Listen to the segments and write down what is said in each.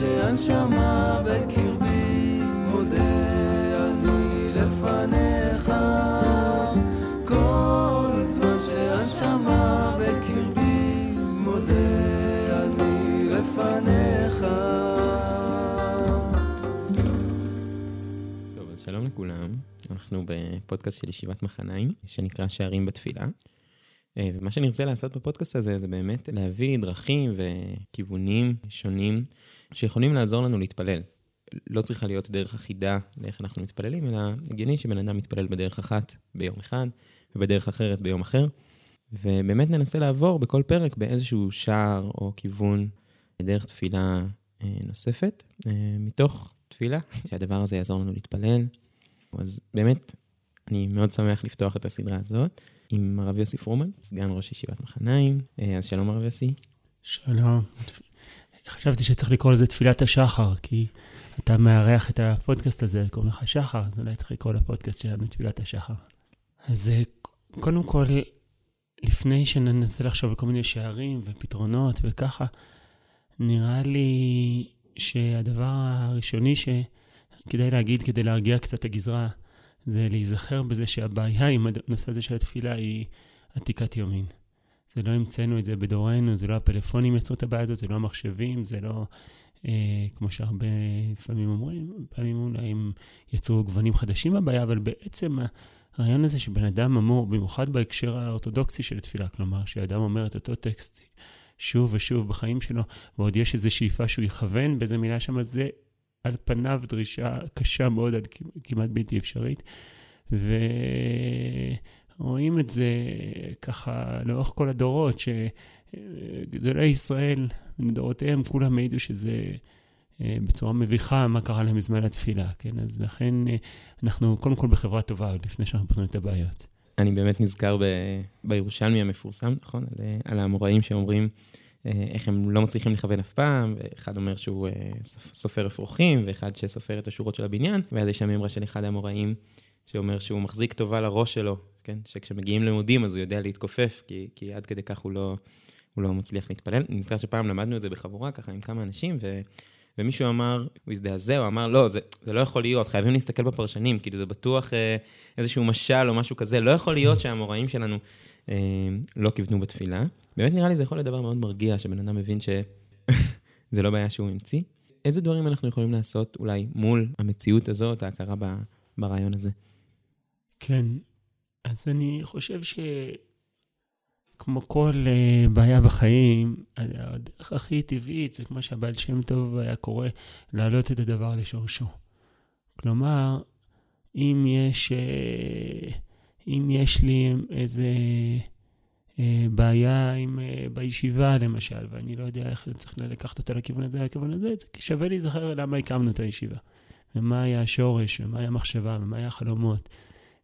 שהנשמה בקרבי מודה אני לפניך כל זמן שהנשמה בקרבי מודה אני לפניך טוב, אז שלום לכולם. אנחנו בפודקאסט של ישיבת מחניים, שנקרא שערים בתפילה. אה, ומה שנרצה לעשות בפודקאסט הזה זה באמת להביא דרכים וכיוונים שונים שיכולים לעזור לנו להתפלל. לא צריכה להיות דרך אחידה לאיך אנחנו מתפללים, אלא הגיוני שבן אדם מתפלל בדרך אחת ביום אחד ובדרך אחרת ביום אחר. ובאמת ננסה לעבור בכל פרק באיזשהו שער או כיוון דרך תפילה אה, נוספת, אה, מתוך תפילה, שהדבר הזה יעזור לנו להתפלל. אז באמת, אני מאוד שמח לפתוח את הסדרה הזאת עם הרב יוסי פרומן, סגן ראש ישיבת מחניים. אה, אז שלום הרב יוסי. שלום. חשבתי שצריך לקרוא לזה תפילת השחר, כי אתה מארח את הפודקאסט הזה, קוראים לך שחר, אז אולי צריך לקרוא לפודקאסט שלנו תפילת השחר. אז אה, קודם כל, לפני שננסה לחשוב על כל מיני שערים ופתרונות וככה, נראה לי שהדבר הראשוני שכדאי להגיד כדי להרגיע קצת את הגזרה, זה להיזכר בזה שהבעיה עם הנושא הזה של התפילה היא עתיקת יומין. זה לא המצאנו את זה בדורנו, זה לא הפלאפונים יצרו את הבעיה הזאת, זה לא המחשבים, זה לא, אה, כמו שהרבה פעמים אומרים, פעמים אולי הם יצרו גוונים חדשים בבעיה, אבל בעצם הרעיון הזה שבן אדם אמור, במיוחד בהקשר האורתודוקסי של התפילה, כלומר, שאדם אומר את אותו טקסט שוב ושוב בחיים שלו, ועוד יש איזו שאיפה שהוא יכוון באיזה מילה שם, זה על פניו דרישה קשה מאוד עד כמעט בלתי אפשרית. ורואים את זה ככה לאורך כל הדורות, שגדולי ישראל, לדורותיהם, כולם העידו שזה אה, בצורה מביכה מה קרה להם בזמן התפילה, כן? אז לכן אה, אנחנו קודם כל בחברה טובה, עוד לפני שאנחנו פותרים את הבעיות. אני באמת נזכר ב... בירושלמי המפורסם, נכון? על, על האמוראים שאומרים אה, איך הם לא מצליחים לכוון אף פעם, ואחד אומר שהוא סופר אפרוחים, ואחד שסופר את השורות של הבניין, ואז יש שם אמרה של אחד האמוראים שאומר שהוא מחזיק טובה לראש שלו, כן? שכשמגיעים לימודים אז הוא יודע להתכופף, כי, כי עד כדי כך הוא לא, הוא לא מצליח להתפלל. אני נזכר שפעם למדנו את זה בחבורה, ככה עם כמה אנשים, ו... ומישהו אמר, הוא הזדעזע, הוא אמר, לא, זה, זה לא יכול להיות, חייבים להסתכל בפרשנים, כאילו זה בטוח אה, איזשהו משל או משהו כזה, לא יכול להיות שהאמוראים שלנו אה, לא כיוונו בתפילה. באמת נראה לי זה יכול להיות דבר מאוד מרגיע, שבן אדם מבין שזה לא בעיה שהוא המציא. איזה דברים אנחנו יכולים לעשות אולי מול המציאות הזאת, ההכרה ב, ברעיון הזה? כן, אז אני חושב ש... כמו כל uh, בעיה בחיים, הדרך הכי טבעית זה כמו שהבעל שם טוב היה קורא, להעלות את הדבר לשורשו. כלומר, אם יש, uh, אם יש לי איזה uh, בעיה עם, uh, בישיבה למשל, ואני לא יודע איך צריך לקחת אותה לכיוון הזה, לכיוון הזה, זה שווה להיזכר למה הקמנו את הישיבה. ומה היה השורש, ומה היה המחשבה, ומה היה החלומות.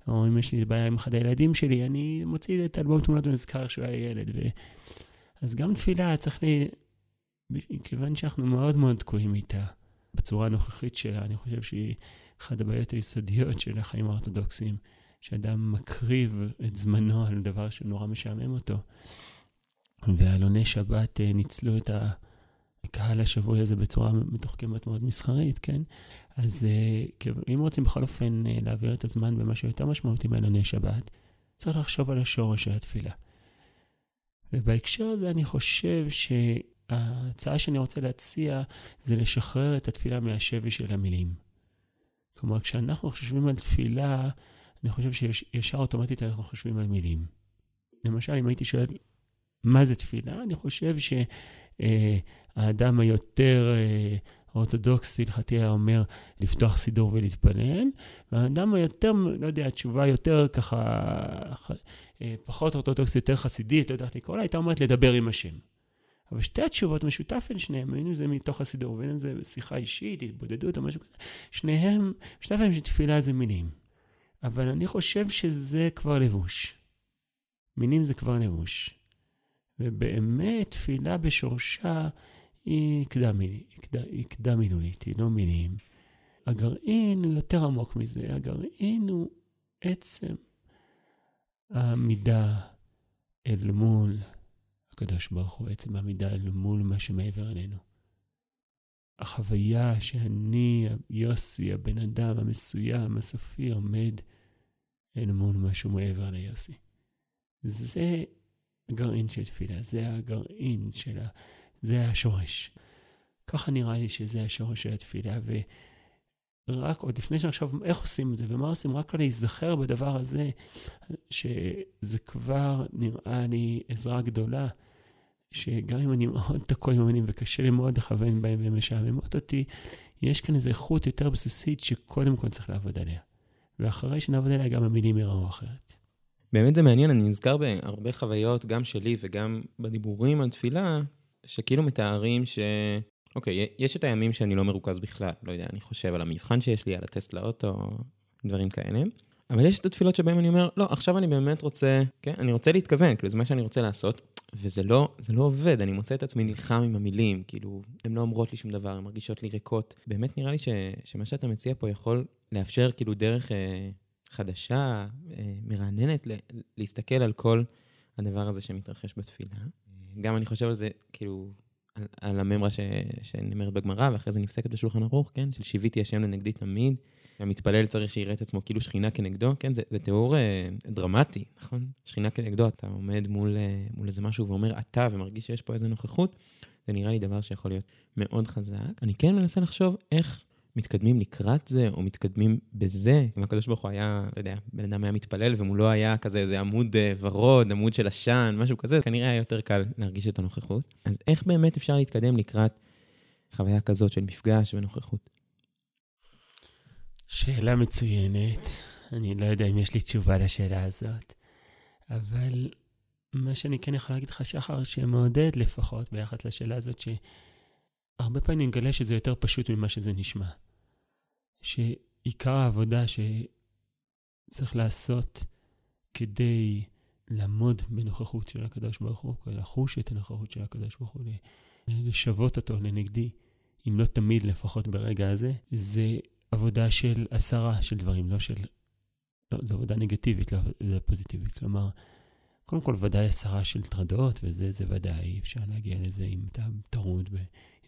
או אם יש לי בעיה עם אחד הילדים שלי, אני מוציא את אלבום תמונות ונזכר שהוא היה ילד. ו... אז גם תפילה צריך ל... כיוון שאנחנו מאוד מאוד תקועים איתה, בצורה הנוכחית שלה, אני חושב שהיא אחת הבעיות היסודיות של החיים האורתודוקסיים, שאדם מקריב את זמנו על דבר שנורא משעמם אותו. ועלוני שבת אה, ניצלו את הקהל השבוי הזה בצורה מתוחכמת מאוד מסחרית, כן? אז אה, אם רוצים בכל אופן אה, להעביר את הזמן במשהו יותר משמעותי מעלוני שבת, צריך לחשוב על השורש של התפילה. ובהקשר הזה אני חושב שההצעה שאני רוצה להציע זה לשחרר את התפילה מהשבי של המילים. כלומר, כשאנחנו חושבים על תפילה, אני חושב שישר אוטומטית אנחנו חושבים על מילים. למשל, אם הייתי שואל, מה זה תפילה? אני חושב שהאדם היותר האורתודוקסי הלכתי היה אומר לפתוח סידור ולהתפלל, והאדם היותר, לא יודע, התשובה יותר ככה, אה, פחות אורתודוקסית, יותר חסידית, לא יודע איך לקרוא לה, הייתה אומרת לדבר עם השם. אבל שתי התשובות משותף בין שניהם, אם זה מתוך הסידור, בין אם זה שיחה אישית, התבודדות או משהו כזה, שניהם, משותף להם שתפילה זה מילים. אבל אני חושב שזה כבר לבוש. מילים זה כבר לבוש. ובאמת, תפילה בשורשה היא קדם, מילולית, היא לא מילים. הגרעין הוא יותר עמוק מזה, הגרעין הוא עצם העמידה אל מול הקדוש ברוך הוא, עצם העמידה אל מול מה שמעבר אלינו. החוויה שאני, יוסי, הבן אדם המסוים, הסופי, עומד אל מול משהו מעבר ליוסי. זה הגרעין של תפילה, זה הגרעין של ה... זה השורש. ככה נראה לי שזה השורש של התפילה, ורק עוד לפני שנחשוב איך עושים את זה ומה עושים, רק להיזכר בדבר הזה, שזה כבר נראה לי עזרה גדולה. שגם אם אני מאוד תקוע עם המילים וקשה לי מאוד לכוון בהם והן משעממות אותי, יש כאן איזו איכות יותר בסיסית שקודם כל צריך לעבוד עליה. ואחרי שנעבוד עליה גם המילים יראו אחרת. באמת זה מעניין, אני נזכר בהרבה חוויות, גם שלי וגם בדיבורים על תפילה, שכאילו מתארים ש... אוקיי, יש את הימים שאני לא מרוכז בכלל, לא יודע, אני חושב על המבחן שיש לי, על הטסט לאוטו, דברים כאלה. אבל יש את התפילות שבהן אני אומר, לא, עכשיו אני באמת רוצה, כן, אני רוצה להתכוון, כאילו, זה מה שאני רוצה לעשות, וזה לא, זה לא עובד, אני מוצא את עצמי נלחם עם המילים, כאילו, הן לא אומרות לי שום דבר, הן מרגישות לי ריקות. באמת נראה לי ש, שמה שאתה מציע פה יכול לאפשר כאילו דרך אה, חדשה, אה, מרעננת, ל, להסתכל על כל הדבר הזה שמתרחש בתפילה. גם אני חושב על זה, כאילו, על, על הממרה שנאמרת בגמרא, ואחרי זה נפסקת בשולחן ערוך, כן? של שיוויתי השם לנגדי תמיד. המתפלל צריך שיראה את עצמו כאילו שכינה כנגדו, כן? זה, זה תיאור אה, דרמטי, נכון? שכינה כנגדו, אתה עומד מול, אה, מול איזה משהו ואומר אתה, ומרגיש שיש פה איזה נוכחות, זה נראה לי דבר שיכול להיות מאוד חזק. אני כן מנסה לחשוב איך מתקדמים לקראת זה, או מתקדמים בזה. אם הקדוש ברוך הוא היה, לא יודע, בן אדם היה מתפלל ומולו היה כזה איזה עמוד אה, ורוד, עמוד של עשן, משהו כזה, כנראה היה יותר קל להרגיש את הנוכחות. אז איך באמת אפשר להתקדם לקראת חוויה כזאת של מפגש ונוכחות? שאלה מצוינת. אני לא יודע אם יש לי תשובה לשאלה הזאת, אבל מה שאני כן יכול להגיד לך, שחר, שמעודד לפחות ביחס לשאלה הזאת, שהרבה פעמים אני מגלה שזה יותר פשוט ממה שזה נשמע. שעיקר העבודה שצריך לעשות כדי לעמוד בנוכחות של הקדוש ברוך הוא, לחוש את הנוכחות של הקדוש ברוך הוא, לשוות אותו לנגדי, אם לא תמיד לפחות ברגע הזה, זה עבודה של הסרה של דברים, לא של... לא, זו עבודה נגטיבית, לא עבודה פוזיטיבית. כלומר, קודם כל ודאי הסרה של טרדות, וזה זה ודאי, אפשר להגיע לזה אם אתה טרוד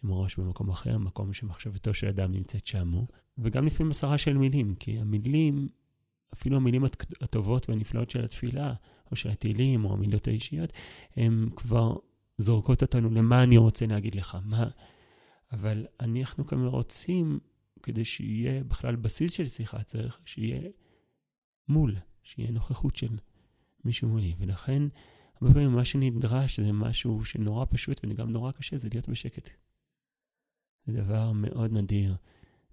עם ראש במקום אחר, מקום שמחשבתו של אדם נמצאת שם. וגם לפעמים הסרה של מילים, כי המילים, אפילו המילים הטובות והנפלאות של התפילה, או של התהילים, או המילות האישיות, הן כבר זורקות אותנו למה אני רוצה להגיד לך, מה... אבל אנחנו כמובן רוצים כדי שיהיה בכלל בסיס של שיחה, צריך שיהיה מול, שיהיה נוכחות של מישהו מולי. ולכן, הרבה פעמים מה שנדרש זה משהו שנורא פשוט וגם נורא קשה, זה להיות בשקט. זה דבר מאוד נדיר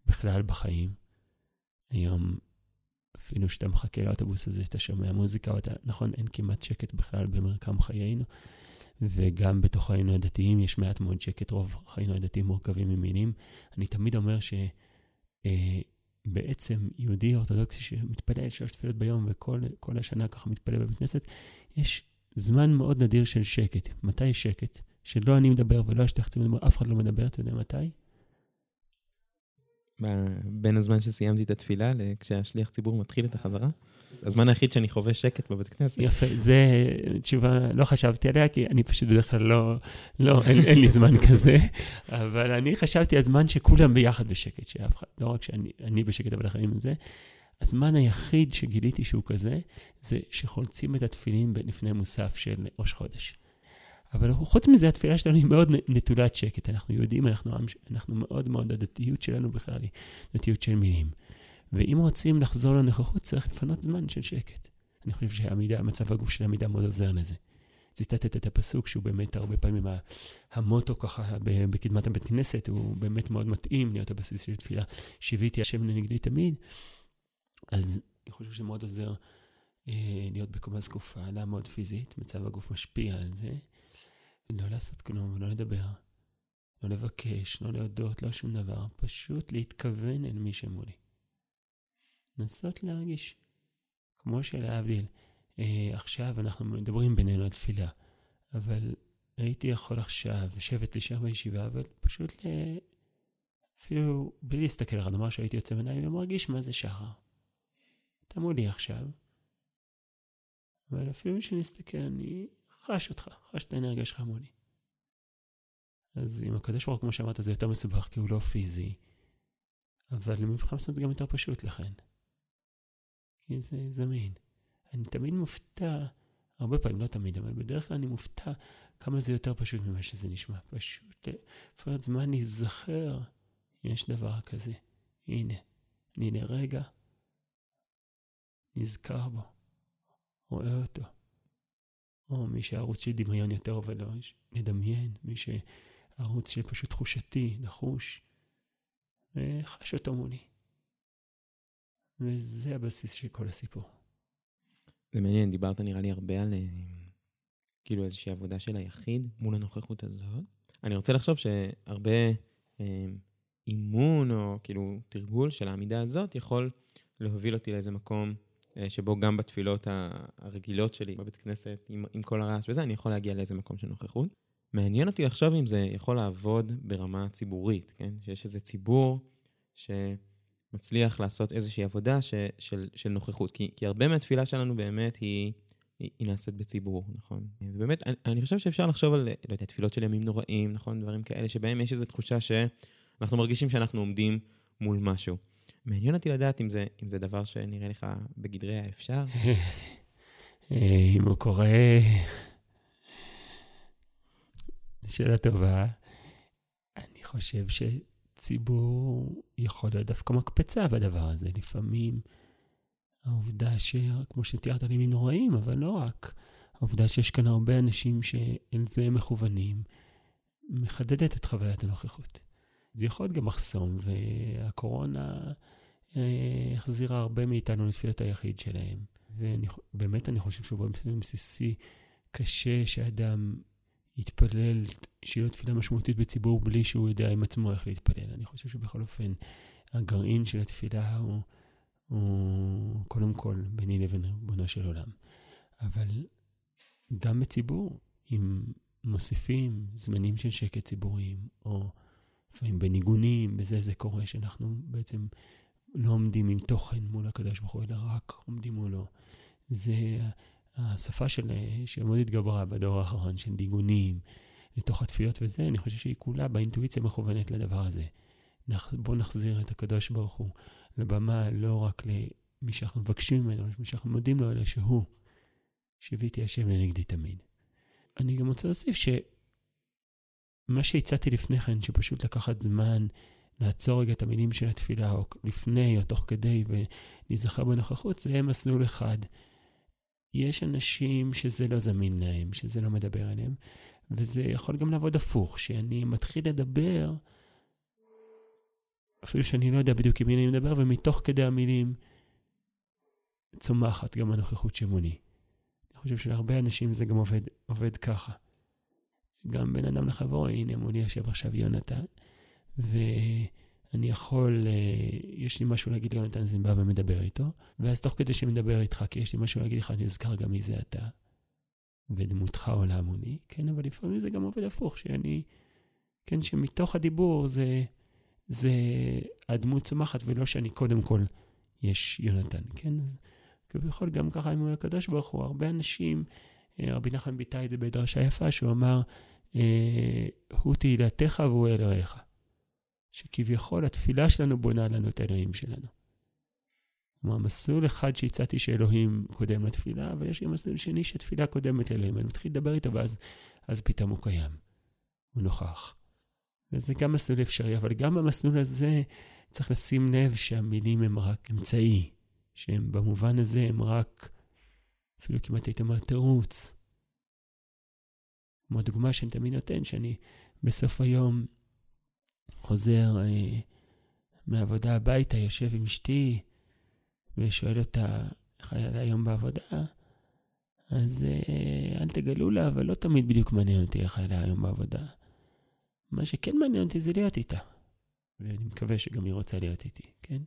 בכלל בחיים. היום, אפילו כשאתה מחכה לאוטובוס הזה, שאתה שומע מוזיקה, אתה, נכון, אין כמעט שקט בכלל במרקם חיינו, וגם בתוך חיינו הדתיים יש מעט מאוד שקט, רוב חיינו הדתיים מורכבים ממינים. אני תמיד אומר ש... אה, בעצם יהודי אורתודוקסי שמתפלל שלוש תפילות ביום וכל השנה ככה מתפלל בבית כנסת, יש זמן מאוד נדיר של שקט. מתי שקט? שלא אני מדבר ולא השטח ציבור מדבר, אף אחד לא מדבר, אתה יודע מתי? בין הזמן שסיימתי את התפילה כשהשליח ציבור מתחיל את החזרה? הזמן היחיד שאני חווה שקט בבית כנסת. יפה, זה תשובה, לא חשבתי עליה, כי אני פשוט בדרך כלל לא, לא, אין, אין לי זמן כזה, אבל אני חשבתי על זמן שכולם ביחד בשקט, שאף אחד, לא רק שאני בשקט, אבל החיים עם זה. הזמן היחיד שגיליתי שהוא כזה, זה שחולצים את התפילין לפני מוסף של ראש חודש. אבל חוץ מזה, התפילה שלנו היא מאוד נטולת שקט. אנחנו יודעים, אנחנו, אנחנו מאוד מאוד, הדתיות שלנו בכלל היא דתיות של מילים. ואם רוצים לחזור לנוכחות, צריך לפנות זמן של שקט. אני חושב שהמידה, מצב הגוף של המידה מאוד עוזר לזה. ציטטת את הפסוק שהוא באמת הרבה פעמים המוטו ככה בקדמת הבית כנסת, הוא באמת מאוד מתאים להיות הבסיס של תפילה. שיוויתי השם לנגדי תמיד. אז אני חושב שזה מאוד עוזר אה, להיות בקומה זקופה, לעמוד פיזית, מצב הגוף משפיע על זה. לא לעשות כלום, לא לדבר, לא לבקש, לא להודות, לא שום דבר, פשוט להתכוון אל מי שמולי. לנסות להרגיש. כמו שלהבדיל, אה, עכשיו אנחנו מדברים בינינו על תפילה, אבל הייתי יכול עכשיו לשבת להישאר בישיבה, אבל פשוט ל... אפילו בלי להסתכל עליך, נאמר שהייתי יוצא בעיניים ומרגיש מה זה שחר. אתה מולי עכשיו, אבל אפילו כשנסתכל, אני חש אותך, חש את האנרגיה שלך מולי. אז עם הקדוש ברוך הוא, כמו שאמרת, זה יותר מסובך, כי הוא לא פיזי. אבל מבחינה מסוימת גם יותר פשוט לכן. כי זה זמין. אני תמיד מופתע, הרבה פעמים, לא תמיד, אבל בדרך כלל אני מופתע כמה זה יותר פשוט ממה שזה נשמע. פשוט לפעמים זמן להיזכר, יש דבר כזה. הנה, אני לרגע נזכר בו, רואה אותו. או מי שערוץ של דמיון יותר עובד לו, לדמיין, מי שערוץ של פשוט תחושתי, נחוש, וחש אותו מולי. וזה הבסיס של כל הסיפור. זה מעניין, דיברת נראה לי הרבה על אה, כאילו איזושהי עבודה של היחיד מול הנוכחות הזאת. אני רוצה לחשוב שהרבה אה, אימון או כאילו תרגול של העמידה הזאת יכול להוביל אותי לאיזה מקום שבו גם בתפילות הרגילות שלי בבית כנסת, עם, עם כל הרעש וזה, אני יכול להגיע לאיזה מקום של נוכחות. מעניין אותי לחשוב אם זה יכול לעבוד ברמה ציבורית, כן? שיש איזה ציבור שמצליח לעשות איזושהי עבודה ש, של, של נוכחות. כי, כי הרבה מהתפילה שלנו באמת היא, היא, היא נעשית בציבור, נכון? ובאמת, אני, אני חושב שאפשר לחשוב על, לא יודע, תפילות של ימים נוראים, נכון? דברים כאלה, שבהם יש איזו תחושה שאנחנו מרגישים שאנחנו עומדים מול משהו. מעניין אותי לדעת אם זה, אם זה דבר שנראה לך בגדרי האפשר. אם הוא קורה... שאלה טובה. אני חושב שציבור יכול להיות דווקא מקפצה בדבר הזה. לפעמים העובדה ש... כמו שתיארת לי מנוראים, אבל לא רק. העובדה שיש כאן הרבה אנשים שאל זה מכוונים, מחדדת את חוויית הנוכחות. זה יכול להיות גם מחסום, והקורונה אה, החזירה הרבה מאיתנו לתפילת היחיד שלהם. ובאמת אני חושב שהוא באופן בסיסי קשה שאדם יתפלל, שיהיה לו תפילה משמעותית בציבור בלי שהוא יודע עם עצמו איך להתפלל. אני חושב שבכל אופן, הגרעין של התפילה הוא, הוא קודם כל ביני לבין ריבונו של עולם. אבל גם בציבור, אם מוסיפים זמנים של שקט ציבוריים, או לפעמים בניגונים, בזה זה קורה שאנחנו בעצם לא עומדים עם תוכן מול הקדוש ברוך הוא, אלא רק עומדים מולו. זה השפה של, שמאוד התגברה בדור האחרון, של ניגונים לתוך התפילות וזה, אני חושב שהיא כולה באינטואיציה מכוונת לדבר הזה. בואו נחזיר את הקדוש ברוך הוא לבמה לא רק למי שאנחנו מבקשים ממנו, למי שאנחנו מודים לו, אלא שהוא. שיוויתי השם לנגדי תמיד. אני גם רוצה להוסיף שמה שהצעתי לפני כן, שפשוט לקחת זמן לעצור רגע את המילים של התפילה, או לפני או תוך כדי, ולהיזכר בנוכחות, זה מסלול אחד. יש אנשים שזה לא זמין להם, שזה לא מדבר עליהם, וזה יכול גם לעבוד הפוך, שאני מתחיל לדבר, אפילו שאני לא יודע בדיוק עם מי אני מדבר, ומתוך כדי המילים צומחת גם הנוכחות שמוני. אני חושב שלהרבה אנשים זה גם עובד, עובד ככה. גם בין אדם לחברו, הנה מולי יושב עכשיו יונתן, ו... אני יכול, אה, יש לי משהו להגיד ליונתן, אז אני בא ומדבר איתו, ואז תוך כדי שמדבר איתך, כי יש לי משהו להגיד לך, אני אזכר גם מי זה אתה, ודמותך עולה מולי, כן, אבל לפעמים זה גם עובד הפוך, שאני, כן, שמתוך הדיבור זה, זה הדמות צומחת, ולא שאני קודם כל, יש יונתן, כן? כביכול גם ככה עם הקדוש ברוך הוא, הרבה אנשים, אה, רבי נחמן ביטא את זה בדרשה יפה, שהוא אמר, הוא תהילתך והוא אלוהיך. שכביכול התפילה שלנו בונה לנו את האלוהים שלנו. כלומר, מסלול אחד שהצעתי שאלוהים קודם לתפילה, אבל יש גם מסלול שני שתפילה קודמת לאלוהים. אני מתחיל לדבר איתו ואז אז פתאום הוא קיים. הוא נוכח. וזה גם מסלול אפשרי, אבל גם במסלול הזה צריך לשים לב שהמילים הם רק אמצעי, שהם במובן הזה הם רק, אפילו כמעט הייתי אומר תירוץ. כמו הדוגמה שאני תמיד נותן, שאני בסוף היום חוזר אה, מהעבודה הביתה, יושב עם אשתי, ושואל אותה איך היה היום בעבודה, אז אה, אל תגלו לה, אבל לא תמיד בדיוק מעניין אותי איך היה היום בעבודה. מה שכן מעניין אותי זה להיות איתה. ואני מקווה שגם היא רוצה להיות איתי, כן?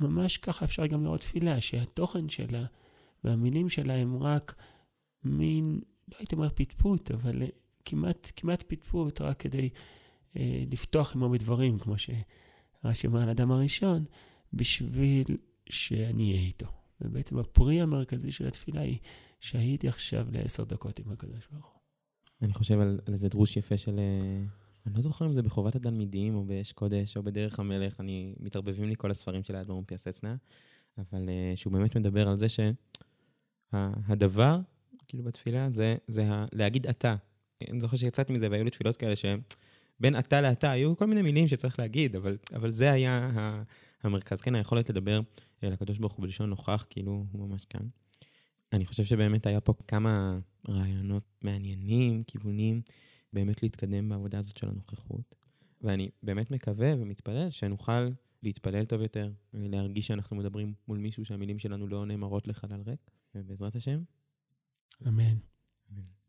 ממש ככה אפשר גם לראות תפילה, שהתוכן שלה והמילים שלה הם רק מין, לא הייתי אומר פטפוט, אבל כמעט, כמעט פטפוט, רק כדי אה, לפתוח עמו בדברים, כמו שרש"י אומר על אדם הראשון, בשביל שאני אהיה איתו. ובעצם הפרי המרכזי של התפילה היא שהייתי עכשיו לעשר דקות עם הקדוש ברוך הוא. אני חושב על, על איזה דרוש יפה של uh, אני לא זוכר אם זה בחובת התלמידים, או באש קודש, או בדרך המלך, אני, מתערבבים לי כל הספרים של האדמו"ר מפיאסצנה, אבל uh, שהוא באמת מדבר על זה שהדבר, כאילו בתפילה, זה, זה ה, להגיד אתה. אני זוכר שיצאתי מזה והיו לי תפילות כאלה שבין אתה לאתה היו כל מיני מילים שצריך להגיד, אבל, אבל זה היה ה, המרכז. כן, היכולת לדבר אל הקדוש ברוך הוא בלשון נוכח, כאילו הוא ממש כאן. אני חושב שבאמת היה פה כמה רעיונות מעניינים, כיוונים, באמת להתקדם בעבודה הזאת של הנוכחות. ואני באמת מקווה ומתפלל שנוכל להתפלל טוב יותר, להרגיש שאנחנו מדברים מול מישהו שהמילים שלנו לא נאמרות לחלל ריק, ובעזרת השם. אמן.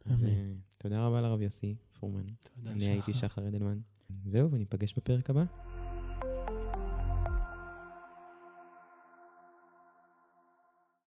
אז אה, תודה רבה לרב יוסי פורמן. תודה, אני הייתי שחר אדלמן. זהו, וניפגש בפרק הבא.